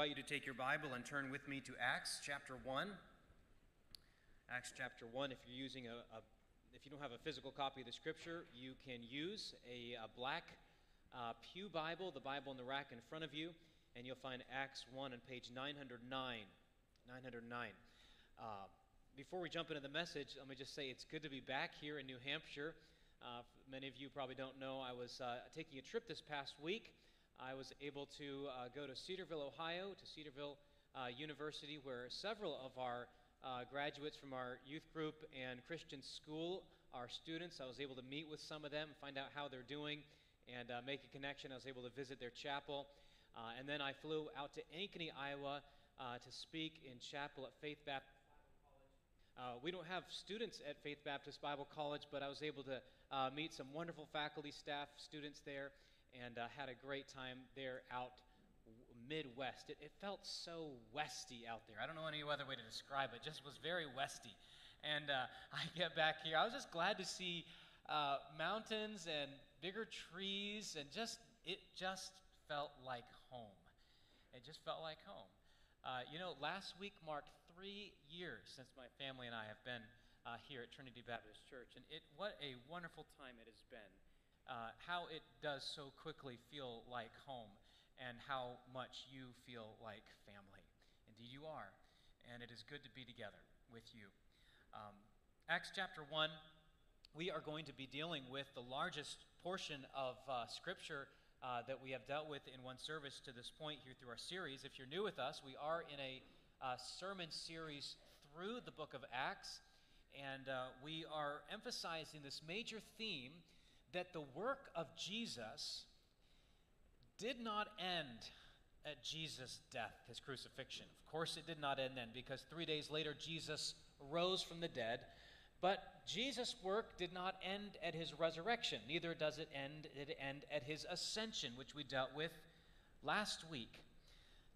invite you to take your Bible and turn with me to Acts chapter 1. Acts chapter 1, if you're using a, a if you don't have a physical copy of the scripture, you can use a, a black uh, Pew Bible, the Bible in the rack in front of you, and you'll find Acts 1 on page 909. 909. Uh, before we jump into the message, let me just say it's good to be back here in New Hampshire. Uh, many of you probably don't know I was uh, taking a trip this past week. I was able to uh, go to Cedarville, Ohio, to Cedarville uh, University, where several of our uh, graduates from our youth group and Christian school are students. I was able to meet with some of them, find out how they're doing, and uh, make a connection. I was able to visit their chapel. Uh, and then I flew out to Ankeny, Iowa uh, to speak in chapel at Faith Baptist. Uh, we don't have students at Faith Baptist Bible College, but I was able to uh, meet some wonderful faculty, staff, students there, and uh, had a great time there out Midwest. It, it, felt so westy out there. I don't know any other way to describe it. just was very westy. And uh, I get back here. I was just glad to see uh, mountains and bigger trees, and just it just felt like home. It just felt like home. Uh, you know, last week marked three years since my family and I have been uh, here at Trinity Baptist Church, and it what a wonderful time it has been. Uh, how it does so quickly feel like home and how much you feel like family. Indeed, you are. And it is good to be together with you. Um, Acts chapter 1, we are going to be dealing with the largest portion of uh, Scripture uh, that we have dealt with in one service to this point here through our series. If you're new with us, we are in a uh, sermon series through the book of Acts, and uh, we are emphasizing this major theme that the work of Jesus did not end at Jesus' death, his crucifixion. Of course, it did not end then, because three days later, Jesus rose from the dead. But Jesus' work did not end at his resurrection. Neither does it end, it end at his ascension, which we dealt with last week.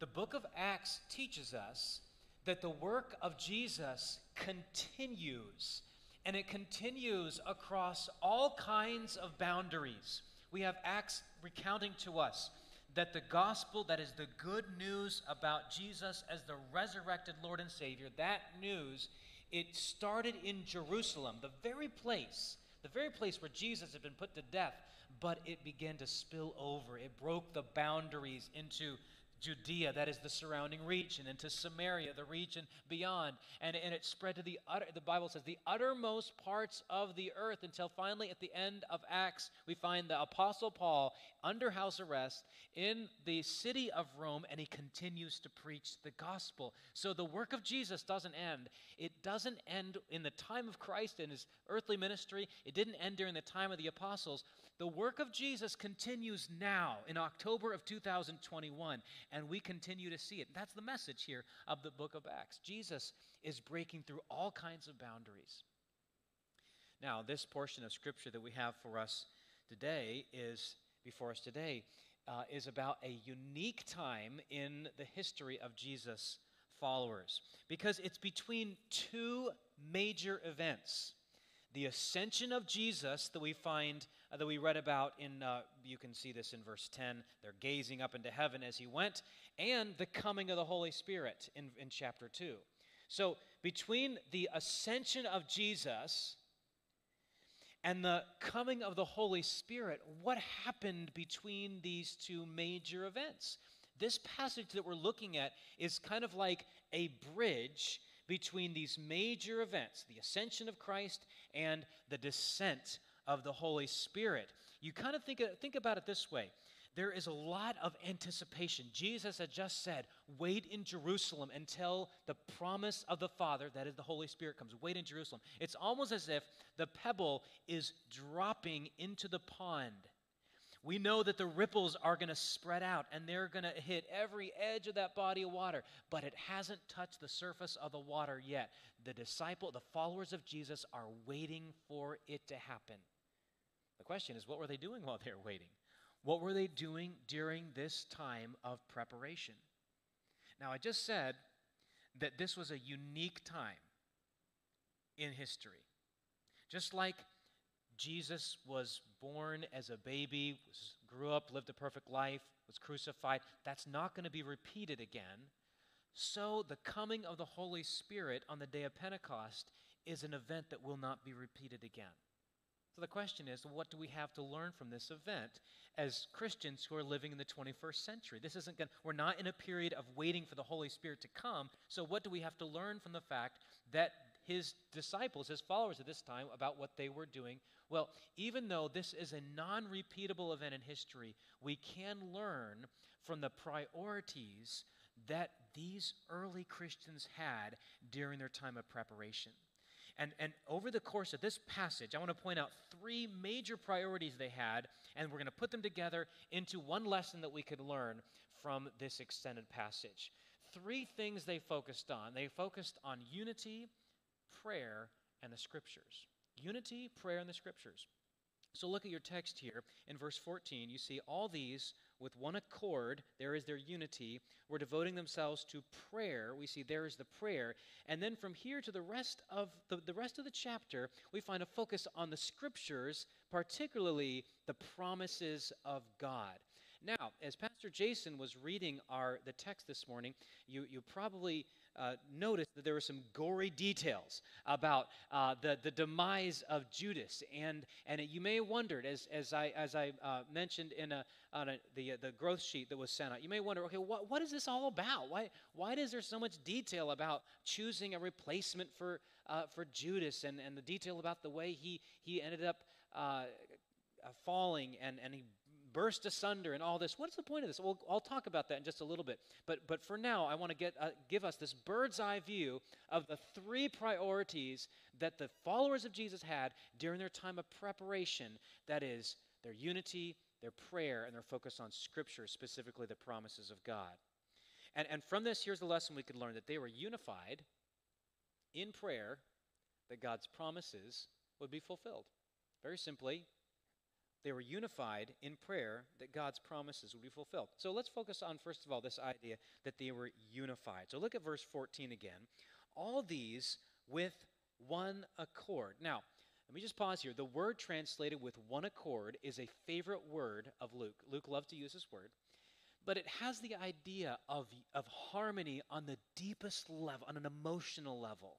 The book of Acts teaches us that the work of Jesus continues, and it continues across all kinds of boundaries we have Acts recounting to us that the gospel, that is the good news about Jesus as the resurrected Lord and Savior, that news, it started in Jerusalem, the very place, the very place where Jesus had been put to death, but it began to spill over. It broke the boundaries into Judea, that is the surrounding region, and to Samaria, the region beyond. And, and it spread to the utter, the Bible says, the uttermost parts of the earth until finally at the end of Acts, we find the Apostle Paul under house arrest in the city of Rome, and he continues to preach the gospel. So the work of Jesus doesn't end. It doesn't end in the time of Christ in his earthly ministry, it didn't end during the time of the apostles. The work of Jesus continues now in October of 2021 and we continue to see it. That's the message here of the book of Acts. Jesus is breaking through all kinds of boundaries. Now, this portion of scripture that we have for us today is before us today uh, is about a unique time in the history of Jesus' followers because it's between two major events the ascension of Jesus that we find, that we read about in, uh, you can see this in verse 10. They're gazing up into heaven as he went, and the coming of the Holy Spirit in, in chapter 2. So, between the ascension of Jesus and the coming of the Holy Spirit, what happened between these two major events? This passage that we're looking at is kind of like a bridge between these major events the ascension of Christ and the descent of the Holy Spirit. You kind of think, uh, think about it this way there is a lot of anticipation. Jesus had just said, Wait in Jerusalem until the promise of the Father, that is the Holy Spirit, comes. Wait in Jerusalem. It's almost as if the pebble is dropping into the pond we know that the ripples are going to spread out and they're going to hit every edge of that body of water, but it hasn't touched the surface of the water yet. The disciple, the followers of Jesus are waiting for it to happen. The question is, what were they doing while they were waiting? What were they doing during this time of preparation? Now, I just said that this was a unique time in history. Just like Jesus was born as a baby, was, grew up, lived a perfect life, was crucified. That's not going to be repeated again. So, the coming of the Holy Spirit on the day of Pentecost is an event that will not be repeated again. So, the question is what do we have to learn from this event as Christians who are living in the 21st century? This isn't going we're not in a period of waiting for the Holy Spirit to come. So, what do we have to learn from the fact that his disciples, his followers at this time, about what they were doing? Well, even though this is a non repeatable event in history, we can learn from the priorities that these early Christians had during their time of preparation. And, and over the course of this passage, I want to point out three major priorities they had, and we're going to put them together into one lesson that we could learn from this extended passage. Three things they focused on they focused on unity, prayer, and the scriptures. Unity, prayer, and the scriptures. So look at your text here. In verse 14, you see all these with one accord, there is their unity, were devoting themselves to prayer. We see there is the prayer. And then from here to the rest of the, the rest of the chapter, we find a focus on the scriptures, particularly the promises of God. Now, as Pastor Jason was reading our the text this morning, you, you probably uh, noticed that there were some gory details about uh, the, the demise of Judas. And, and you may have wondered, as, as I, as I uh, mentioned in a, on a, the, the growth sheet that was sent out, you may wonder, okay, what, what is this all about? Why, why is there so much detail about choosing a replacement for, uh, for Judas and, and the detail about the way he, he ended up uh, falling and, and he burst asunder and all this. What's the point of this? Well, I'll talk about that in just a little bit. But, but for now, I want to get, uh, give us this bird's eye view of the three priorities that the followers of Jesus had during their time of preparation that is, their unity, their prayer, and their focus on Scripture, specifically the promises of God. And, and from this, here's the lesson we could learn that they were unified in prayer that God's promises would be fulfilled. Very simply, they were unified in prayer that God's promises would be fulfilled. So let's focus on, first of all, this idea that they were unified. So look at verse 14 again. All these with one accord. Now, let me just pause here. The word translated with one accord is a favorite word of Luke. Luke loved to use this word. But it has the idea of, of harmony on the deepest level, on an emotional level.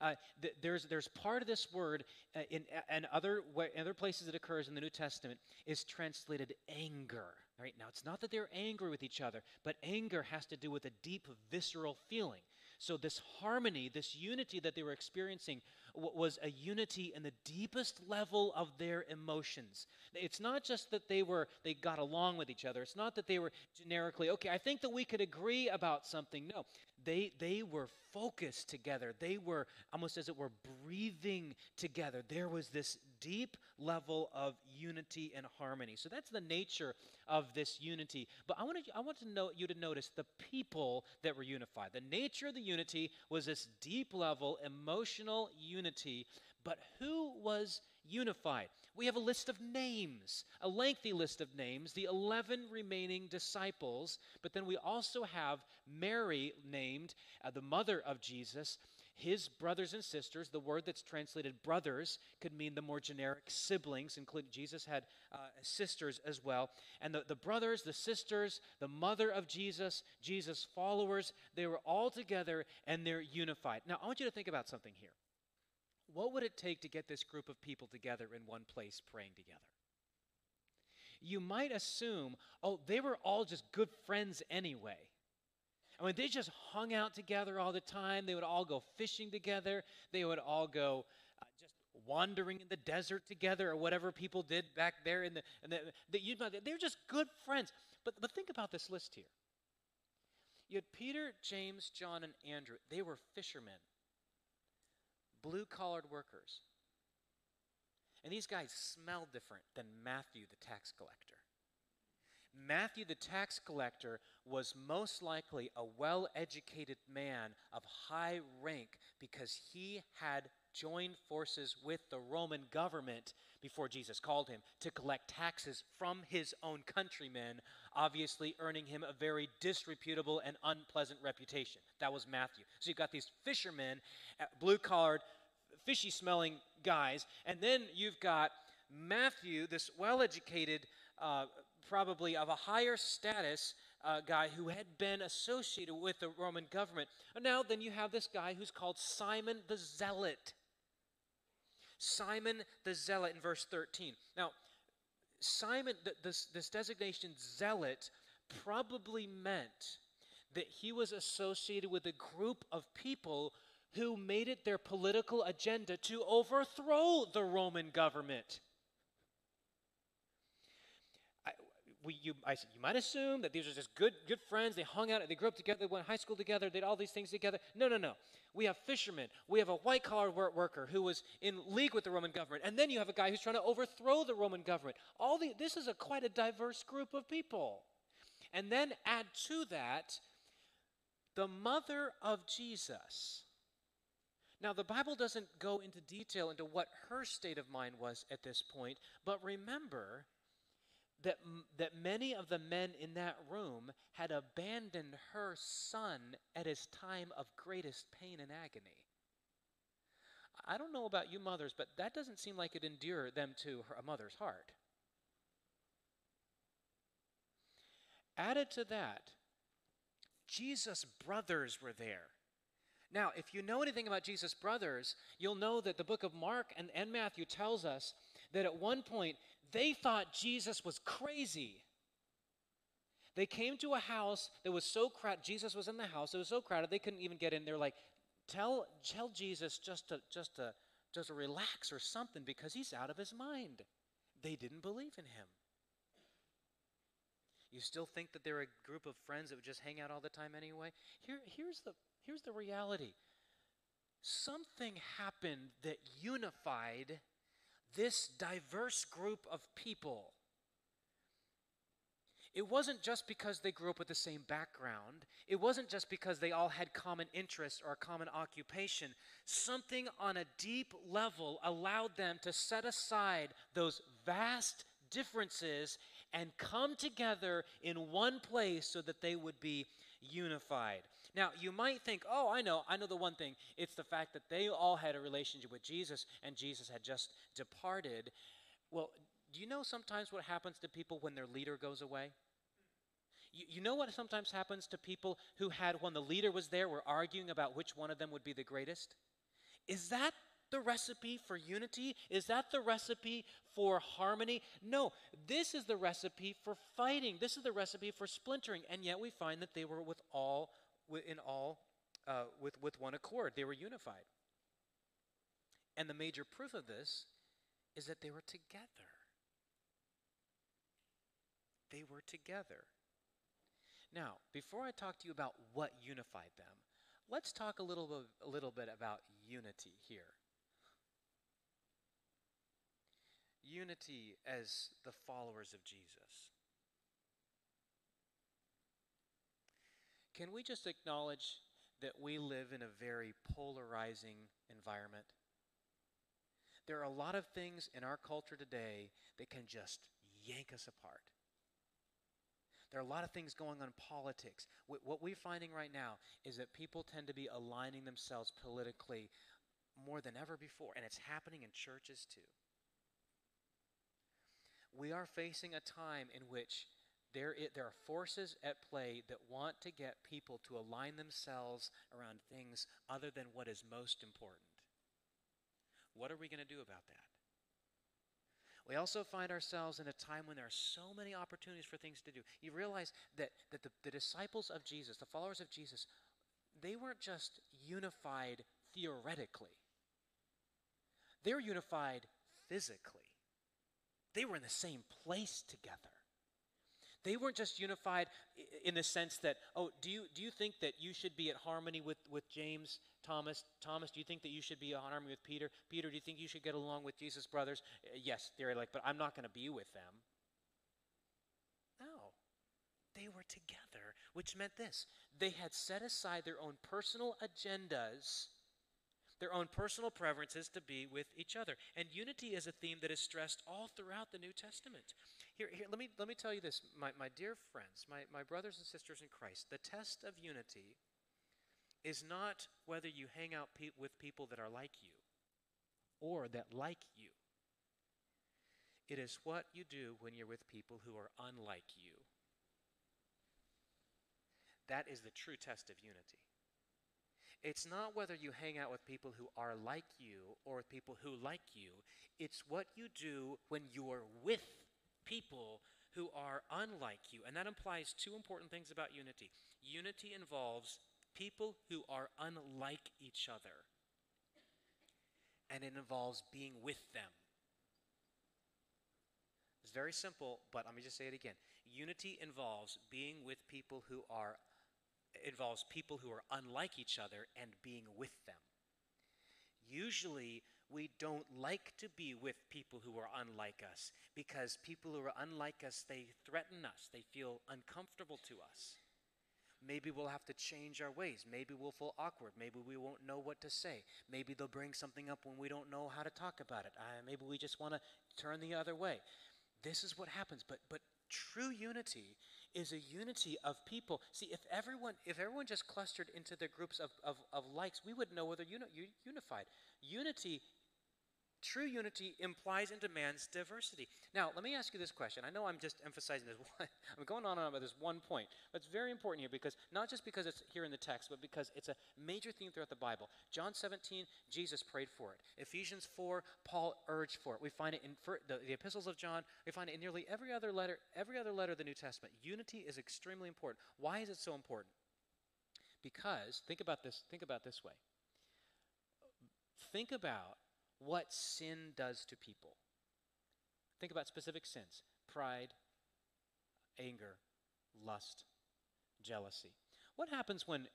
Uh, th- there's, there's part of this word uh, in and other, other places it occurs in the New Testament is translated anger. Right now, it's not that they're angry with each other, but anger has to do with a deep visceral feeling. So, this harmony, this unity that they were experiencing was a unity in the deepest level of their emotions. It's not just that they were they got along with each other. It's not that they were generically, okay, I think that we could agree about something. No. They they were focused together. They were almost as it were breathing together. There was this deep level of unity and harmony. So that's the nature of this unity. But I want to I want to know you to notice the people that were unified. The nature of the unity was this deep level emotional unity, but who was unified? We have a list of names, a lengthy list of names, the 11 remaining disciples, but then we also have Mary named, uh, the mother of Jesus, his brothers and sisters. The word that's translated brothers could mean the more generic siblings, including Jesus had uh, sisters as well. And the, the brothers, the sisters, the mother of Jesus, Jesus' followers, they were all together and they're unified. Now, I want you to think about something here. What would it take to get this group of people together in one place praying together? You might assume, oh, they were all just good friends anyway. I mean, they just hung out together all the time. They would all go fishing together. They would all go uh, just wandering in the desert together or whatever people did back there in the, in the, the they were just good friends. But, but think about this list here. You had Peter, James, John, and Andrew. They were fishermen, blue collared workers. And these guys smell different than Matthew, the tax collector. Matthew, the tax collector, was most likely a well educated man of high rank because he had joined forces with the Roman government before Jesus called him to collect taxes from his own countrymen, obviously earning him a very disreputable and unpleasant reputation. That was Matthew. So you've got these fishermen, uh, blue collared, fishy smelling guys. And then you've got Matthew, this well educated, uh, probably of a higher status uh, guy who had been associated with the Roman government. And now, then you have this guy who's called Simon the Zealot. Simon the Zealot in verse 13. Now, Simon, this, this designation zealot, probably meant that he was associated with a group of people who made it their political agenda to overthrow the Roman government. I, we, you, I, you might assume that these are just good, good friends. They hung out, they grew up together, they went to high school together, they did all these things together. No, no, no. We have fishermen. We have a white collar worker who was in league with the Roman government. And then you have a guy who's trying to overthrow the Roman government. All the, this is a quite a diverse group of people. And then add to that the mother of Jesus. Now, the Bible doesn't go into detail into what her state of mind was at this point, but remember that, that many of the men in that room had abandoned her son at his time of greatest pain and agony. I don't know about you mothers, but that doesn't seem like it endeared them to her, a mother's heart. Added to that, Jesus' brothers were there. Now, if you know anything about Jesus' brothers, you'll know that the book of Mark and, and Matthew tells us that at one point they thought Jesus was crazy. They came to a house that was so crowded. Jesus was in the house. It was so crowded they couldn't even get in. They're like, tell, tell Jesus just to, just, to, just to relax or something because he's out of his mind. They didn't believe in him. You still think that they're a group of friends that would just hang out all the time anyway? Here, here's, the, here's the reality something happened that unified this diverse group of people. It wasn't just because they grew up with the same background. It wasn't just because they all had common interests or a common occupation. Something on a deep level allowed them to set aside those vast differences and come together in one place so that they would be unified. Now, you might think, oh, I know, I know the one thing. It's the fact that they all had a relationship with Jesus and Jesus had just departed. Well, do you know sometimes what happens to people when their leader goes away? You, you know what sometimes happens to people who had, when the leader was there, were arguing about which one of them would be the greatest? Is that the recipe for unity? Is that the recipe for harmony? No, this is the recipe for fighting. This is the recipe for splintering. And yet we find that they were with all in all uh, with, with one accord. They were unified. And the major proof of this is that they were together. They were together. Now, before I talk to you about what unified them, let's talk a little bit, a little bit about unity here. Unity as the followers of Jesus. Can we just acknowledge that we live in a very polarizing environment? There are a lot of things in our culture today that can just yank us apart. There are a lot of things going on in politics. What we're finding right now is that people tend to be aligning themselves politically more than ever before, and it's happening in churches too. We are facing a time in which there, it, there are forces at play that want to get people to align themselves around things other than what is most important. What are we going to do about that? We also find ourselves in a time when there are so many opportunities for things to do. You realize that, that the, the disciples of Jesus, the followers of Jesus, they weren't just unified theoretically, they were unified physically. They were in the same place together. They weren't just unified in the sense that, oh, do you, do you think that you should be at harmony with, with James, Thomas? Thomas, do you think that you should be at harmony with Peter? Peter, do you think you should get along with Jesus' brothers? Uh, yes, they're like, but I'm not going to be with them. No. They were together, which meant this they had set aside their own personal agendas their own personal preferences to be with each other. And unity is a theme that is stressed all throughout the New Testament. Here, here let, me, let me tell you this, my, my dear friends, my, my brothers and sisters in Christ. The test of unity is not whether you hang out pe- with people that are like you or that like you. It is what you do when you're with people who are unlike you. That is the true test of unity. It's not whether you hang out with people who are like you or with people who like you. It's what you do when you are with people who are unlike you. And that implies two important things about unity. Unity involves people who are unlike each other, and it involves being with them. It's very simple, but let me just say it again. Unity involves being with people who are involves people who are unlike each other and being with them. Usually, we don't like to be with people who are unlike us because people who are unlike us, they threaten us, they feel uncomfortable to us. Maybe we'll have to change our ways. Maybe we'll feel awkward. Maybe we won't know what to say. Maybe they'll bring something up when we don't know how to talk about it. Uh, maybe we just want to turn the other way. This is what happens. But, but true unity is a unity of people. See, if everyone, if everyone just clustered into their groups of, of, of likes, we wouldn't know whether uni- unified. Unity True unity implies and demands diversity. Now, let me ask you this question. I know I'm just emphasizing this one. I'm going on and on about this one point, but it's very important here because not just because it's here in the text, but because it's a major theme throughout the Bible. John 17, Jesus prayed for it. Ephesians 4, Paul urged for it. We find it in the, the epistles of John. We find it in nearly every other letter, every other letter of the New Testament. Unity is extremely important. Why is it so important? Because think about this. Think about this way. Think about what sin does to people. Think about specific sins pride, anger, lust, jealousy. What happens when,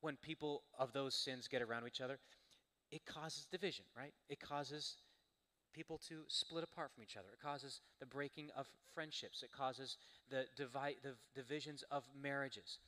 when people of those sins get around each other? It causes division, right? It causes people to split apart from each other. It causes the breaking of friendships. It causes the, divide, the divisions of marriages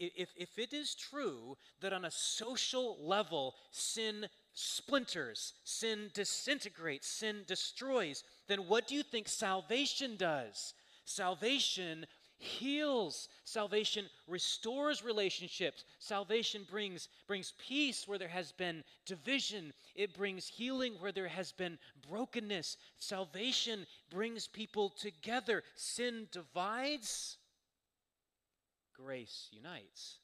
if, if it is true that on a social level sin splinters, sin disintegrates, sin destroys, then what do you think salvation does? Salvation heals. Salvation restores relationships. Salvation brings, brings peace where there has been division. It brings healing where there has been brokenness. Salvation brings people together. Sin divides grace unites.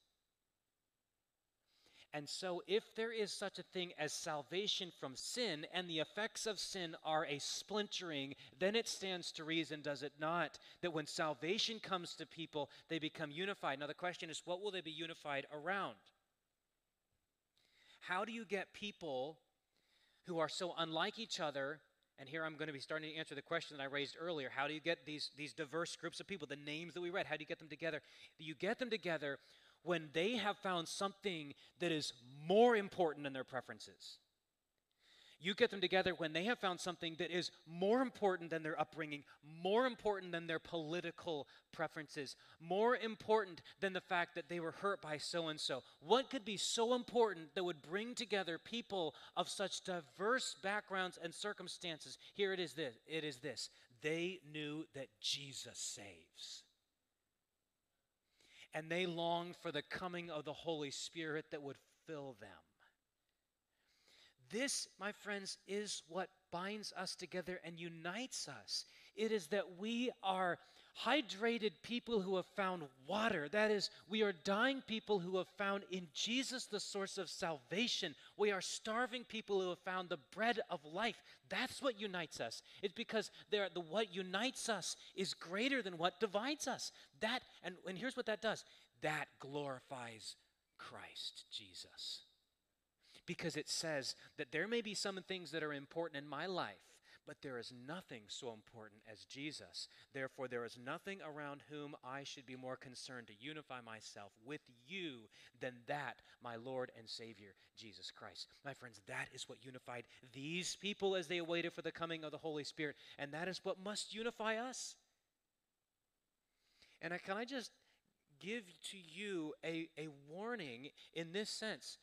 And so, if there is such a thing as salvation from sin and the effects of sin are a splintering, then it stands to reason, does it not, that when salvation comes to people, they become unified. Now, the question is, what will they be unified around? How do you get people who are so unlike each other and here I'm going to be starting to answer the question that I raised earlier. How do you get these, these diverse groups of people, the names that we read, how do you get them together? You get them together when they have found something that is more important than their preferences. You get them together when they have found something that is more important than their upbringing, more important than their political preferences, more important than the fact that they were hurt by so and so. What could be so important that would bring together people of such diverse backgrounds and circumstances? Here it is this, it is this. They knew that Jesus saves. And they longed for the coming of the Holy Spirit that would fill them. This, my friends, is what binds us together and unites us. It is that we are hydrated people who have found water. That is, we are dying people who have found in Jesus the source of salvation. We are starving people who have found the bread of life. That's what unites us. It's because there, the, what unites us is greater than what divides us. That, and, and here's what that does that glorifies Christ Jesus because it says that there may be some things that are important in my life, but there is nothing so important as Jesus. Therefore, there is nothing around whom I should be more concerned to unify myself with you than that, my Lord and Savior, Jesus Christ. My friends, that is what unified these people as they awaited for the coming of the Holy Spirit, and that is what must unify us. And I, can I just give to you a, a warning in this sense?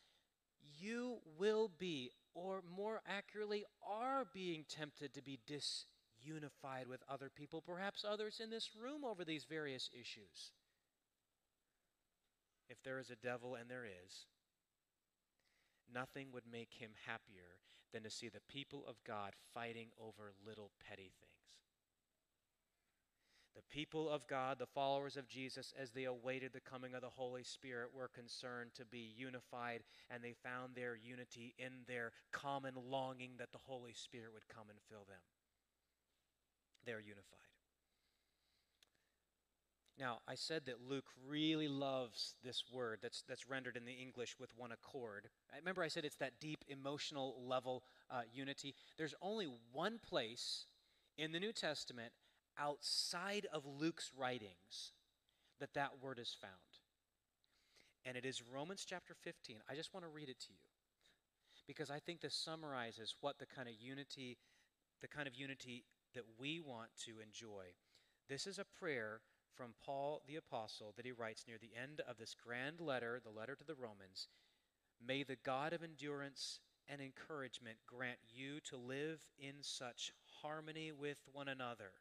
you will be, or more accurately, are being tempted to be disunified with other people, perhaps others in this room over these various issues. If there is a devil, and there is, nothing would make him happier than to see the people of God fighting over little petty things. The people of God, the followers of Jesus, as they awaited the coming of the Holy Spirit, were concerned to be unified, and they found their unity in their common longing that the Holy Spirit would come and fill them. They're unified. Now, I said that Luke really loves this word that's, that's rendered in the English with one accord. Remember I said it's that deep emotional level uh, unity. There's only one place in the New Testament outside of Luke's writings that that word is found. And it is Romans chapter 15. I just want to read it to you because I think this summarizes what the kind of unity the kind of unity that we want to enjoy. This is a prayer from Paul the Apostle that he writes near the end of this grand letter, the letter to the Romans. May the God of endurance and encouragement grant you to live in such harmony with one another,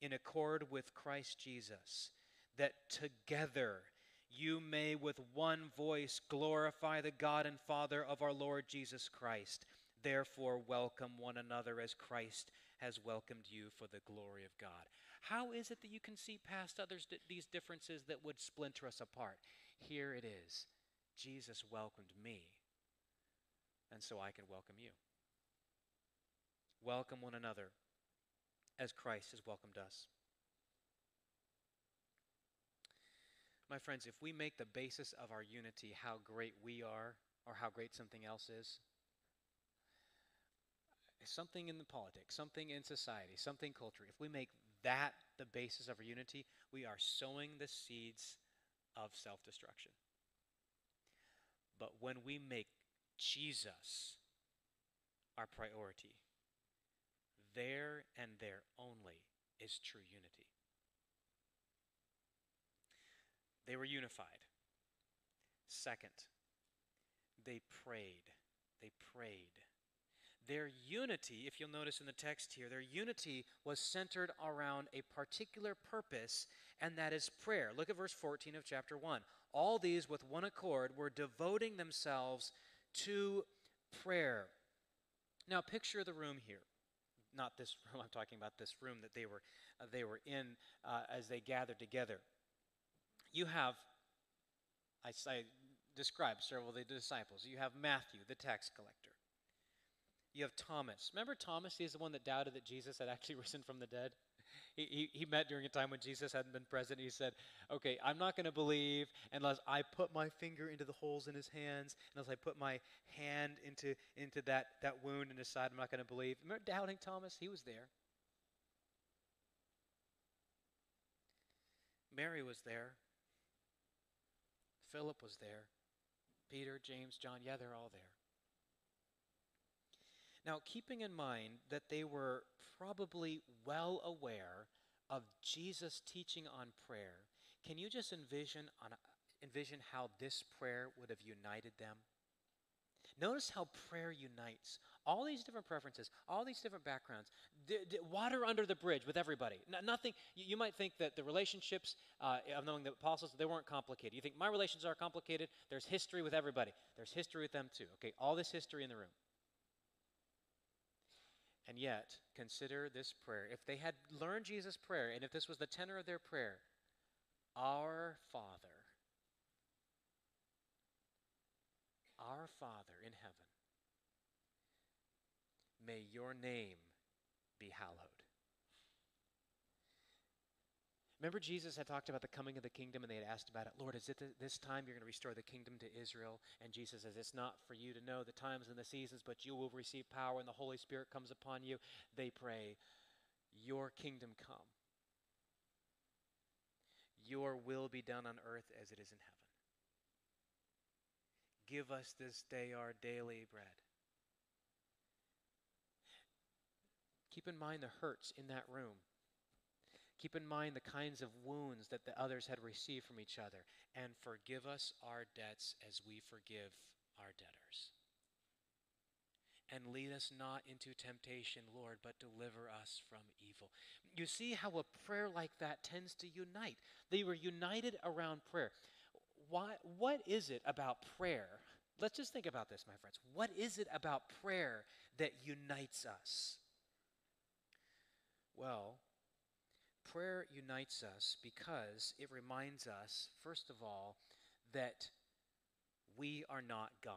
in accord with Christ Jesus, that together you may with one voice glorify the God and Father of our Lord Jesus Christ. Therefore, welcome one another as Christ has welcomed you for the glory of God. How is it that you can see past others these differences that would splinter us apart? Here it is. Jesus welcomed me, and so I can welcome you. Welcome one another as Christ has welcomed us. My friends, if we make the basis of our unity how great we are or how great something else is, something in the politics, something in society, something culture, if we make that the basis of our unity, we are sowing the seeds of self destruction. But when we make Jesus our priority, there and there only is true unity. They were unified. Second, they prayed. They prayed. Their unity, if you'll notice in the text here, their unity was centered around a particular purpose, and that is prayer. Look at verse 14 of chapter 1. All these, with one accord, were devoting themselves to prayer. Now, picture the room here. Not this room, I'm talking about this room that they were, uh, they were in uh, as they gathered together. You have, I, I described several of the disciples. You have Matthew, the tax collector. You have Thomas. Remember Thomas? He's the one that doubted that Jesus had actually risen from the dead. He, he, met during a time when Jesus hadn't been present. He said, Okay, I'm not going to believe unless I put my finger into the holes in his hands, unless I put my hand into, into that, that wound in his side. I'm not going to believe. Remember doubting Thomas? He was there. Mary was there. Philip was there. Peter, James, John, yeah, they're all there. Now, keeping in mind that they were probably well aware of Jesus' teaching on prayer, can you just envision, on, envision how this prayer would have united them? Notice how prayer unites all these different preferences, all these different backgrounds. D- d- water under the bridge with everybody. N- nothing. You, you, might think that the relationships uh, of knowing the apostles they weren't complicated. You think my relations are complicated. There's history with everybody. There's history with them too. Okay, all this history in the room. And yet, consider this prayer. If they had learned Jesus' prayer, and if this was the tenor of their prayer, Our Father, our Father in heaven, may your name be hallowed. Remember, Jesus had talked about the coming of the kingdom, and they had asked about it. Lord, is it this time you're going to restore the kingdom to Israel? And Jesus says, It's not for you to know the times and the seasons, but you will receive power, and the Holy Spirit comes upon you. They pray, Your kingdom come. Your will be done on earth as it is in heaven. Give us this day our daily bread. Keep in mind the hurts in that room Keep in mind the kinds of wounds that the others had received from each other, and forgive us our debts as we forgive our debtors. And lead us not into temptation, Lord, but deliver us from evil. You see how a prayer like that tends to unite. They were united around prayer. Why, what is it about prayer let's just think about this, my friends. What is it about prayer that unites us? Well, prayer unites us because it reminds us, first of all, that we are not God.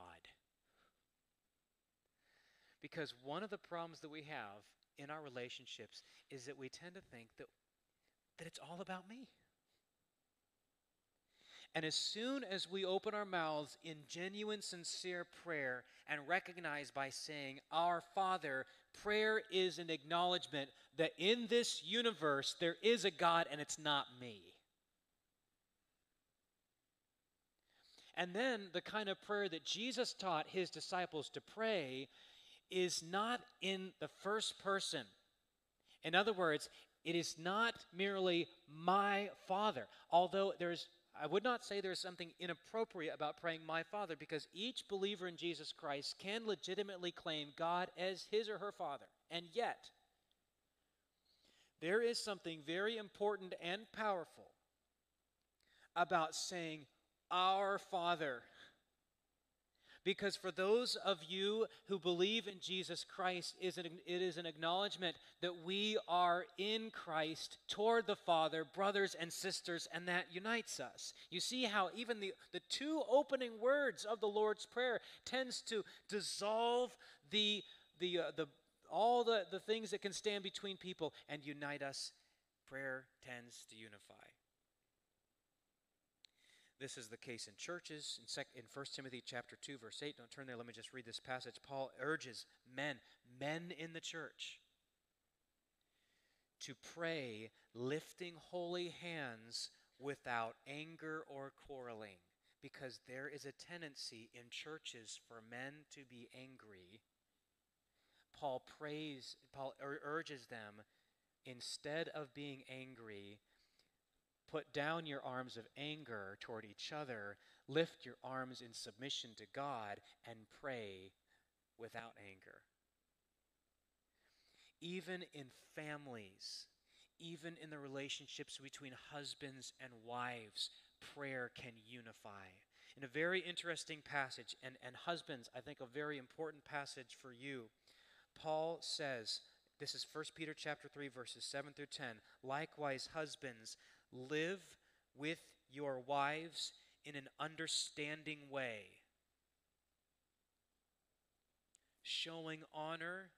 Because one of the problems that we have in our relationships is that we tend to think that, that it's all about me. And as soon as we open our mouths in genuine, sincere prayer and recognize by saying, Our Father, prayer is an acknowledgement that in this universe there is a God and it's not me. And then the kind of prayer that Jesus taught his disciples to pray is not in the first person. In other words, it is not merely my Father, although there's I would not say there's something inappropriate about praying my Father because each believer in Jesus Christ can legitimately claim God as his or her Father. And yet, there is something very important and powerful about saying, Our Father. Because for those of you who believe in Jesus Christ, it is an acknowledgement that we are in Christ toward the Father, brothers and sisters, and that unites us. You see how even the, the two opening words of the Lord's Prayer tends to dissolve the, the, uh, the, all the, the things that can stand between people and unite us. Prayer tends to unify. This is the case in churches. In, sec- in 1 Timothy chapter 2, verse 8, don't turn there, let me just read this passage. Paul urges men, men in the church, to pray lifting holy hands without anger or quarreling, because there is a tendency in churches for men to be angry. Paul prays, Paul ur- urges them, instead of being angry, Put down your arms of anger toward each other. Lift your arms in submission to God and pray without anger. Even in families, even in the relationships between husbands and wives, prayer can unify. In a very interesting passage, and, and husbands, I think a very important passage for you, Paul says, this is 1 Peter chapter 3, verses 7 through 10. Likewise, husbands, Live with your wives in an understanding way, showing honor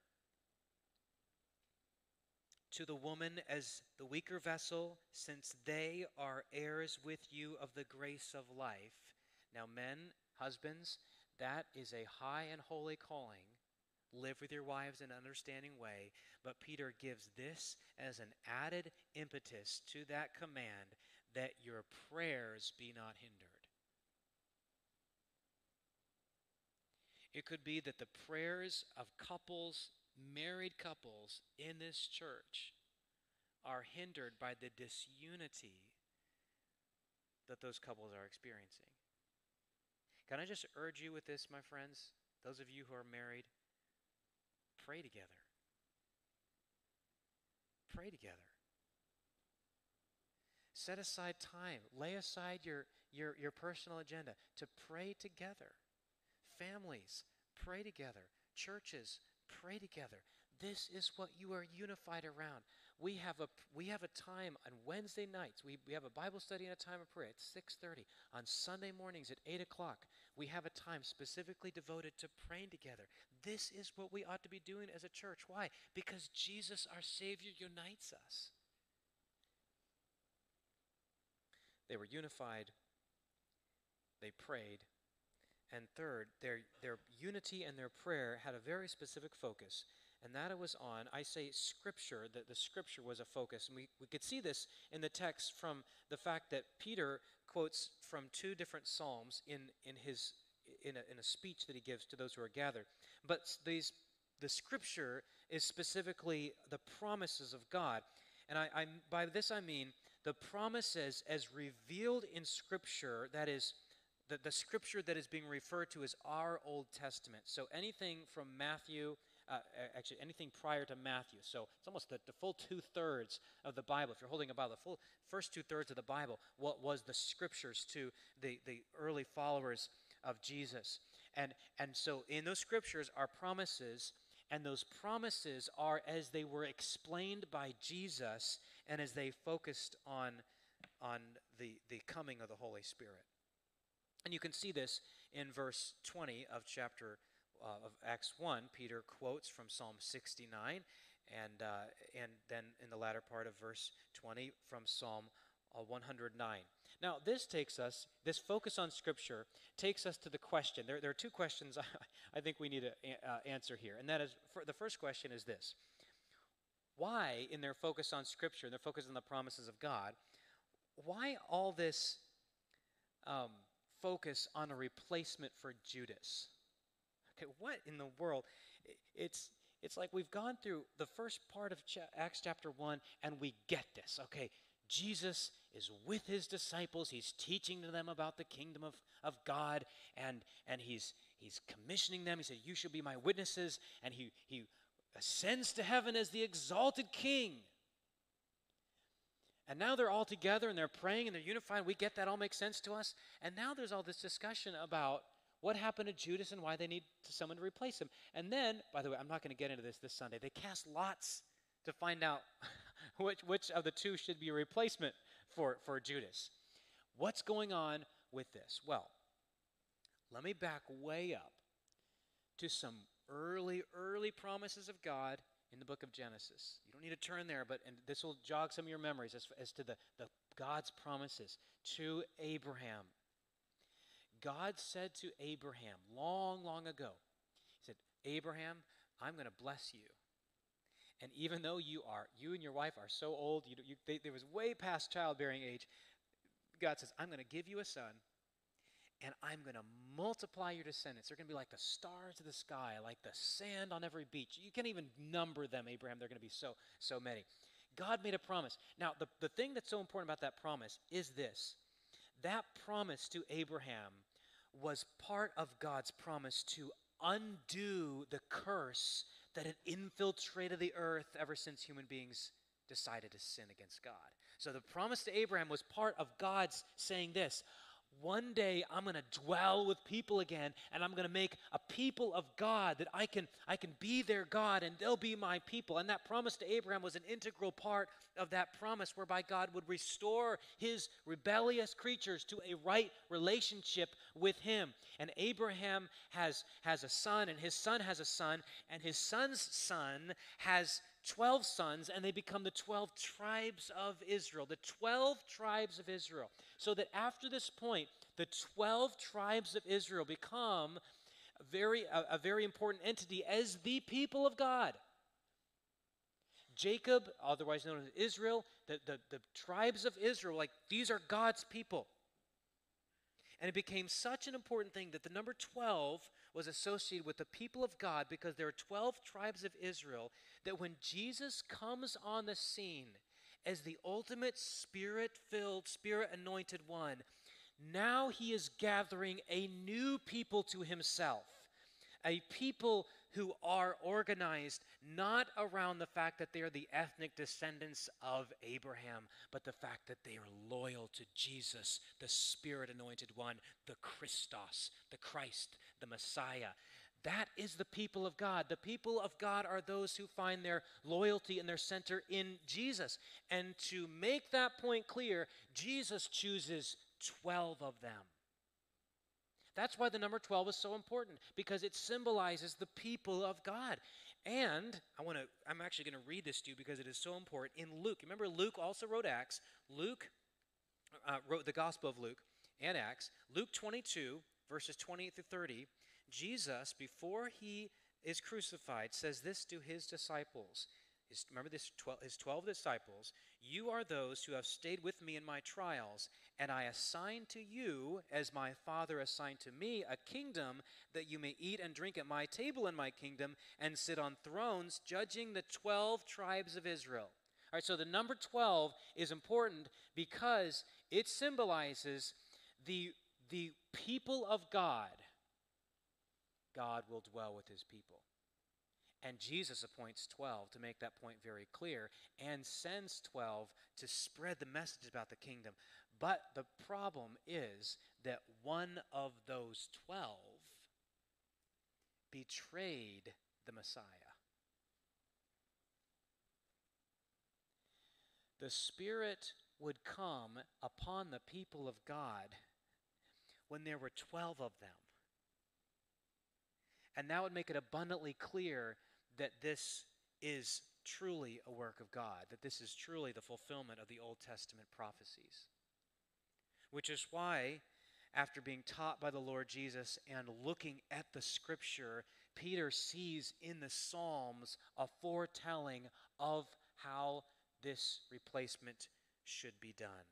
to the woman as the weaker vessel, since they are heirs with you of the grace of life. Now, men, husbands, that is a high and holy calling live with your wives in an understanding way. But Peter gives this as an added impetus to that command that your prayers be not hindered. It could be that the prayers of couples, married couples in this church, are hindered by the disunity that those couples are experiencing. Can I just urge you with this, my friends? Those of you who are married, Pray together. Pray together. Set aside time. Lay aside your, your, your personal agenda to pray together. Families, pray together. Churches, pray together. This is what you are unified around. We have a we have a time on Wednesday nights. We, we have a Bible study and a time of prayer at 6:30. On Sunday mornings at 8 o'clock, we have a time specifically devoted to praying together. This is what we ought to be doing as a church. Why? Because Jesus, our Savior, unites us. They were unified, they prayed, and third, their, their unity and their prayer had a very specific focus and that it was on, I say scripture, that the scripture was a focus. And we, we could see this in the text from the fact that Peter quotes from two different psalms in, in, his, in, a, in a speech that he gives to those who are gathered. But these, the scripture is specifically the promises of God. And I, I, by this I mean the promises as revealed in scripture, that is, the, the scripture that is being referred to as our Old Testament. So anything from Matthew uh, actually anything prior to Matthew. So it's almost the, the full two thirds of the Bible. If you're holding a Bible, the full first two thirds of the Bible, what was the scriptures to the, the early followers of Jesus. And, and so in those scriptures are promises, and those promises are as they were explained by Jesus and as they focused on, on the, the coming of the Holy Spirit. And you can see this in verse 20 of chapter uh, of Acts 1. Peter quotes from Psalm 69, and, uh, and then in the latter part of verse 20 from Psalm uh, 109. Now, this takes us, this focus on Scripture takes us to the question. There, there are two questions I, I think we need to uh, answer here. And that is the first question is this Why, in their focus on Scripture, in their focus on the promises of God, why all this um, focus on a replacement for Judas? Okay, what in the world? It's, it's like we've gone through the first part of Acts chapter 1 and we get this. Okay, Jesus is with his disciples. He's teaching to them about the kingdom of, of God, and, and he's, he's commissioning them. He said, You shall be my witnesses. And he, he ascends to heaven as the exalted king. And now they're all together and they're praying and they're unified. We get that all makes sense to us. And now there's all this discussion about what happened to Judas and why they need someone to replace him. And then, by the way, I'm not going to get into this this Sunday. They cast lots to find out which, which of the two should be a replacement for, for Judas. What's going on with this? Well, let me back way up to some early, early promises of God in the book of Genesis. You don't need to turn there, but and this will jog some of your memories as, as to the, the God's promises to Abraham. God said to Abraham long, long ago, He said, Abraham, I'm going to bless you. And even though you are, you and your wife are so old, you, you, they, they was way past childbearing age, God says, I'm going to give you a son, and I'm going to multiply your descendants. They're going to be like the stars of the sky, like the sand on every beach. You can't even number them, Abraham. They're going to be so, so many. God made a promise. Now, the, the thing that's so important about that promise is this that promise to Abraham was part of God's promise to undo the curse that had infiltrated the earth ever since human beings decided to sin against God. So the promise to Abraham was part of God's saying this one day I'm going to dwell with people again and I'm going to make a people of God that I can I can be their God and they'll be my people. And that promise to Abraham was an integral part of that promise whereby God would restore his rebellious creatures to a right relationship with him. And Abraham has has a son and his son has a son and his son's son has 12 sons, and they become the 12 tribes of Israel. The 12 tribes of Israel. So that after this point, the 12 tribes of Israel become a very, a, a very important entity as the people of God. Jacob, otherwise known as Israel, the, the, the tribes of Israel, like these are God's people. And it became such an important thing that the number 12 was associated with the people of God because there are 12 tribes of Israel that when Jesus comes on the scene as the ultimate spirit filled, spirit anointed one, now he is gathering a new people to himself. A people who are organized not around the fact that they are the ethnic descendants of Abraham, but the fact that they are loyal to Jesus, the Spirit anointed one, the Christos, the Christ, the Messiah. That is the people of God. The people of God are those who find their loyalty and their center in Jesus. And to make that point clear, Jesus chooses 12 of them. That's why the number 12 is so important because it symbolizes the people of God. And I want to I'm actually going to read this to you because it is so important in Luke. Remember Luke also wrote Acts. Luke uh, wrote the Gospel of Luke and Acts. Luke 22 verses 28 through 30 Jesus, before he is crucified, says this to his disciples. His, remember this, 12, his 12 disciples. You are those who have stayed with me in my trials, and I assign to you, as my Father assigned to me, a kingdom that you may eat and drink at my table in my kingdom and sit on thrones, judging the 12 tribes of Israel. All right, so the number 12 is important because it symbolizes the, the people of God God will dwell with his people. And Jesus appoints 12 to make that point very clear and sends 12 to spread the message about the kingdom. But the problem is that one of those 12 betrayed the Messiah. The Spirit would come upon the people of God when there were 12 of them. And that would make it abundantly clear that this is truly a work of God, that this is truly the fulfillment of the Old Testament prophecies. Which is why, after being taught by the Lord Jesus and looking at the scripture, Peter sees in the Psalms a foretelling of how this replacement should be done.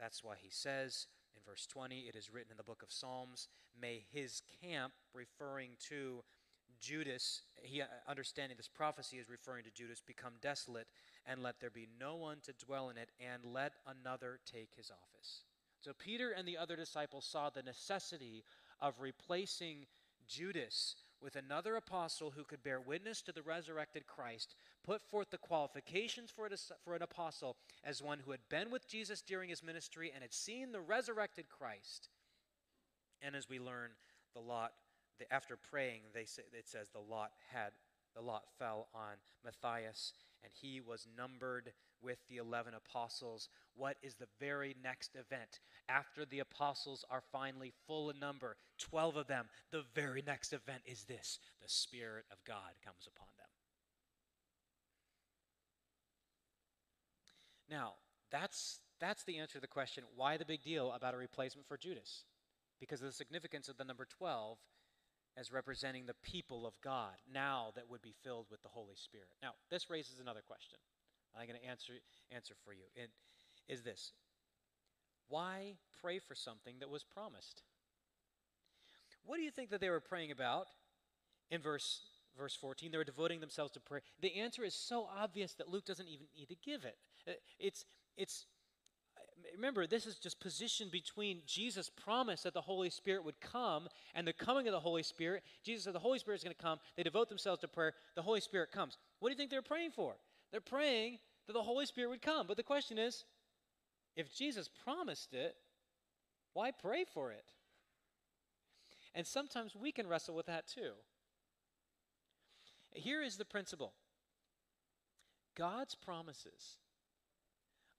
That's why he says in verse 20, it is written in the book of Psalms, may his camp, referring to Judas, he, uh, understanding this prophecy is referring to Judas, become desolate, and let there be no one to dwell in it, and let another take his office. So Peter and the other disciples saw the necessity of replacing Judas with another apostle who could bear witness to the resurrected Christ, put forth the qualifications for, an apostle as one who had been with Jesus during his ministry and had seen the resurrected Christ. And as we learn, the lot, the, after praying, they say, it says the lot had the lot fell on Matthias, and he was numbered with the 11 apostles. What is the very next event? After the apostles are finally full in number, 12 of them, the very next event is this the Spirit of God comes upon them. Now, that's, that's the answer to the question why the big deal about a replacement for Judas? Because of the significance of the number 12 as representing the people of God now that would be filled with the Holy Spirit. Now, this raises another question. I'm going to answer, answer for you. It is this Why pray for something that was promised? What do you think that they were praying about in verse, verse 14? They were devoting themselves to prayer. The answer is so obvious that Luke doesn't even need to give it. Uh, it's, it's remember, this is just positioned between Jesus' promise that the Holy Spirit would come and the coming of the Holy Spirit. Jesus said the Holy Spirit is going to come. They devote themselves to prayer. The Holy Spirit comes. What do you think they're praying for? They're praying that the Holy Spirit would come. But the question is if Jesus promised it, why pray for it? And sometimes we can wrestle with that too. Here is the principle God's promises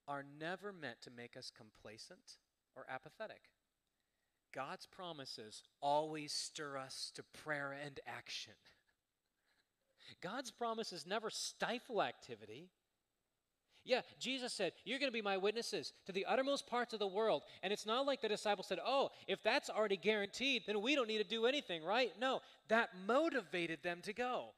are never meant to make us complacent or apathetic. God's promises always stir us to prayer and action. God's promises never stifle activity. Yeah, Jesus said, You're going to be my witnesses to the uttermost parts of the world. And it's not like the disciples said, Oh, if that's already guaranteed, then we don't need to do anything, right? No, that motivated them to go.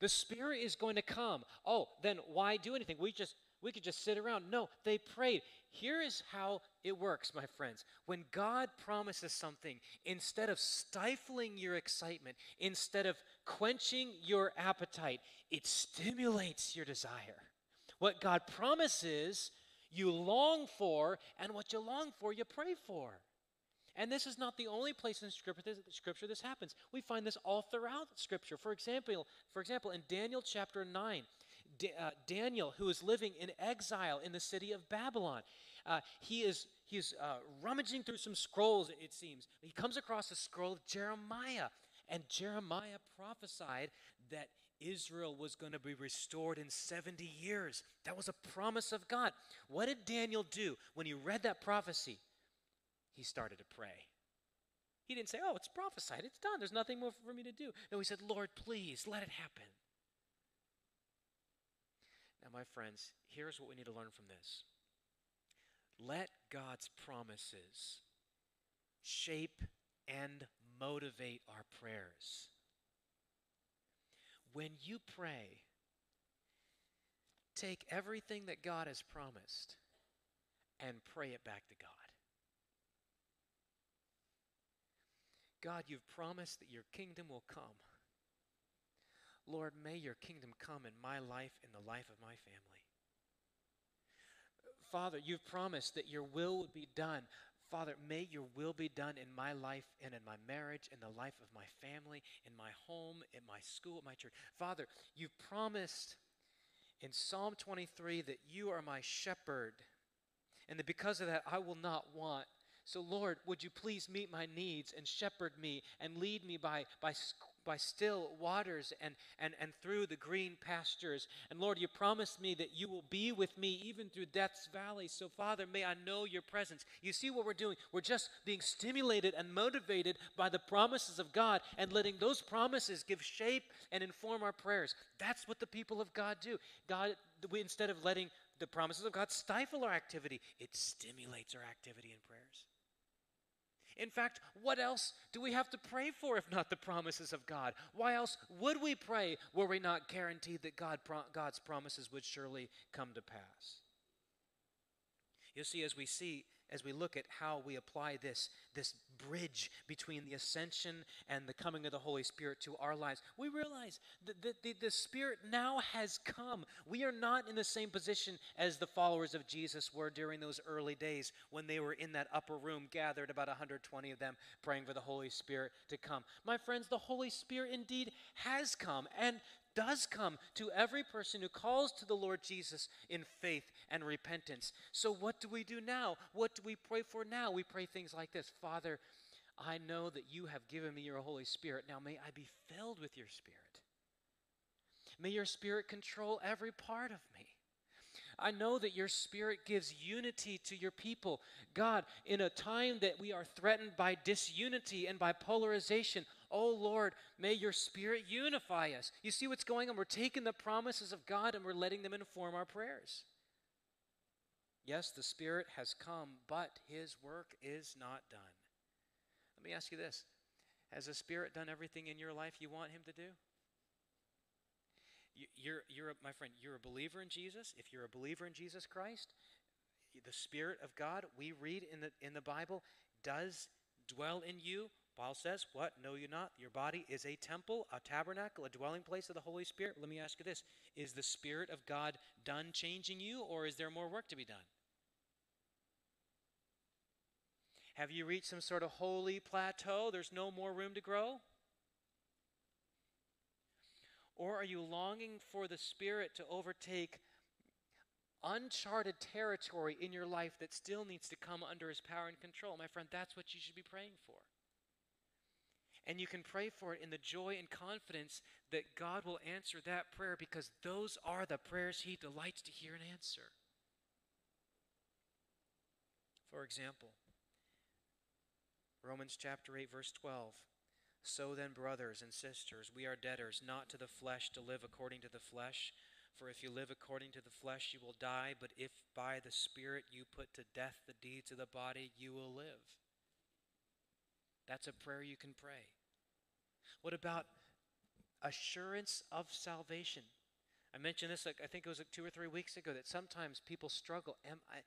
The Spirit is going to come. Oh, then why do anything? We just we could just sit around. No, they prayed. Here is how it works, my friends. When God promises something, instead of stifling your excitement, instead of quenching your appetite, it stimulates your desire. What God promises, you long for, and what you long for, you pray for. And this is not the only place in scripture this, happens. We find this all throughout Scripture. For example, for example, in Daniel chapter 9, uh, Daniel, who is living in exile in the city of Babylon. Uh, he is he is uh, rummaging through some scrolls, it seems. He comes across a scroll of Jeremiah, and Jeremiah prophesied that Israel was going to be restored in 70 years. That was a promise of God. What did Daniel do when he read that prophecy? He started to pray. He didn't say, Oh, it's prophesied, it's done, there's nothing more for me to do. No, he said, Lord, please let it happen. Now, my friends, here's what we need to learn from this let God's promises shape and motivate our prayers. When you pray, take everything that God has promised and pray it back to God. God, you've promised that your kingdom will come. Lord, may your kingdom come in my life and the life of my family. Father, you've promised that your will would be done. Father, may your will be done in my life and in my marriage, in the life of my family, in my home, in my school, in my church. Father, you've promised in Psalm 23 that you are my shepherd, and that because of that I will not want. So, Lord, would you please meet my needs and shepherd me and lead me by, by, by still waters and, and, and through the green pastures? And Lord, you promised me that you will be with me even through death's valley. So, Father, may I know your presence. You see what we're doing? We're just being stimulated and motivated by the promises of God and letting those promises give shape and inform our prayers. That's what the people of God do. God, we, instead of letting the promises of God stifle our activity, it stimulates our activity in prayers. In fact, what else do we have to pray for if not the promises of God? Why else would we pray were we not guaranteed that God, God's promises would surely come to pass? You see, as we see as we look at how we apply this, this bridge between the ascension and the coming of the Holy Spirit to our lives, we realize that the, the, the, Spirit now has come. We are not in the same position as the followers of Jesus were during those early days when they were in that upper room gathered, about 120 of them, praying for the Holy Spirit to come. My friends, the Holy Spirit indeed has come, and does come to every person who calls to the Lord Jesus in faith and repentance. So, what do we do now? What do we pray for now? We pray things like this Father, I know that you have given me your Holy Spirit. Now, may I be filled with your Spirit. May your Spirit control every part of me. I know that your Spirit gives unity to your people. God, in a time that we are threatened by disunity and by polarization, Oh Lord, may your Spirit unify us. You see what's going on? We're taking the promises of God and we're letting them inform our prayers. Yes, the Spirit has come, but His work is not done. Let me ask you this Has the Spirit done everything in your life you want Him to do? You're, you're my friend, you're a believer in Jesus. If you're a believer in Jesus Christ, the Spirit of God, we read in the, in the Bible, does dwell in you Paul says, What? Know you not? Your body is a temple, a tabernacle, a dwelling place of the Holy Spirit. Let me ask you this Is the Spirit of God done changing you, or is there more work to be done? Have you reached some sort of holy plateau? There's no more room to grow? Or are you longing for the Spirit to overtake uncharted territory in your life that still needs to come under His power and control? My friend, that's what you should be praying for. And you can pray for it in the joy and confidence that God will answer that prayer because those are the prayers He delights to hear and answer. For example, Romans chapter 8, verse 12. So then, brothers and sisters, we are debtors not to the flesh to live according to the flesh. For if you live according to the flesh, you will die. But if by the Spirit you put to death the deeds of the body, you will live. That's a prayer you can pray. What about assurance of salvation? I mentioned this, like, I think it was like two or three weeks ago, that sometimes people struggle. Am I,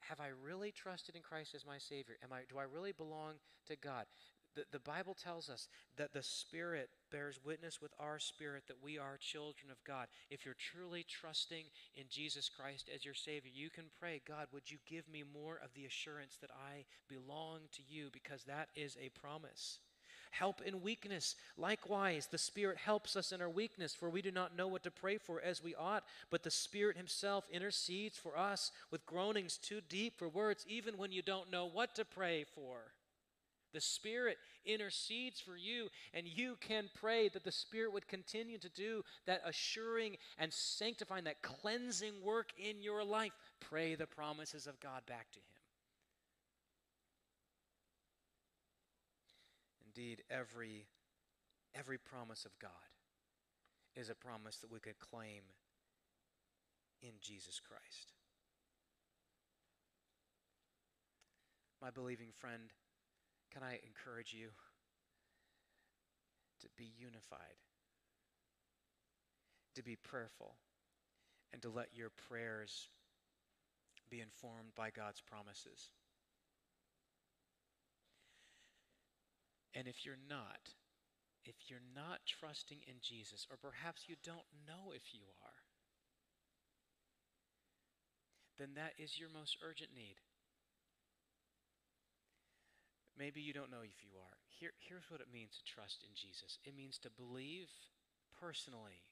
have I really trusted in Christ as my Savior? Am I, do I really belong to God? The, the Bible tells us that the Spirit bears witness with our spirit that we are children of God. If you're truly trusting in Jesus Christ as your Savior, you can pray, God, would you give me more of the assurance that I belong to you? Because that is a promise help in weakness. Likewise, the Spirit helps us in our weakness, for we do not know what to pray for as we ought, but the Spirit Himself intercedes for us with groanings too deep for words, even when you don't know what to pray for. The Spirit intercedes for you, and you can pray that the Spirit would continue to do that assuring and sanctifying, that cleansing work in your life. Pray the promises of God back to Him. Indeed, every, every promise of God is a promise that we could claim in Jesus Christ. My believing friend, can I encourage you to be unified, to be prayerful, and to let your prayers be informed by God's promises? And if you're not, if you're not trusting in Jesus, or perhaps you don't know if you are, then that is your most urgent need. Maybe you don't know if you are. Here, here's what it means to trust in Jesus it means to believe personally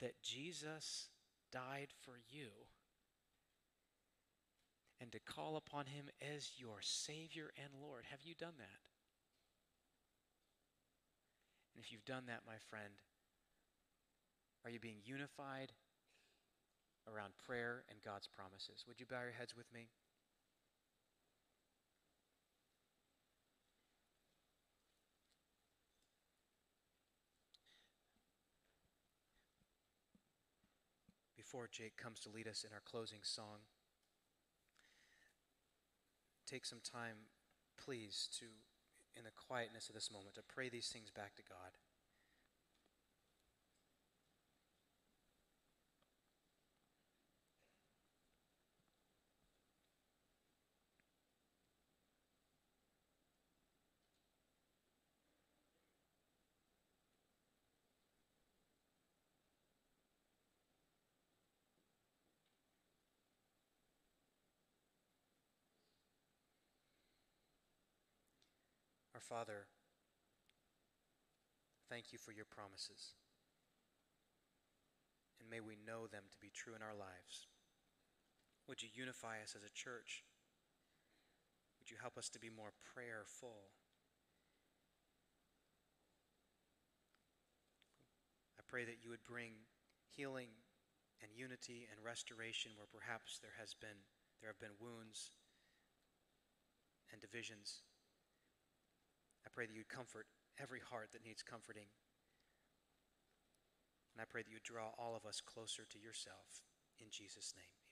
that Jesus died for you and to call upon Him as your Savior and Lord. Have you done that? And if you've done that, my friend, are you being unified around prayer and God's promises? Would you bow your heads with me? Before Jake comes to lead us in our closing song, take some time, please, to, in the quietness of this moment, to pray these things back to God. Our Father, thank you for your promises. And may we know them to be true in our lives. Would you unify us as a church? Would you help us to be more prayerful? I pray that you would bring healing and unity and restoration where perhaps there has been there have been wounds and divisions. I pray that you'd comfort every heart that needs comforting. And I pray that you draw all of us closer to yourself. In Jesus' name.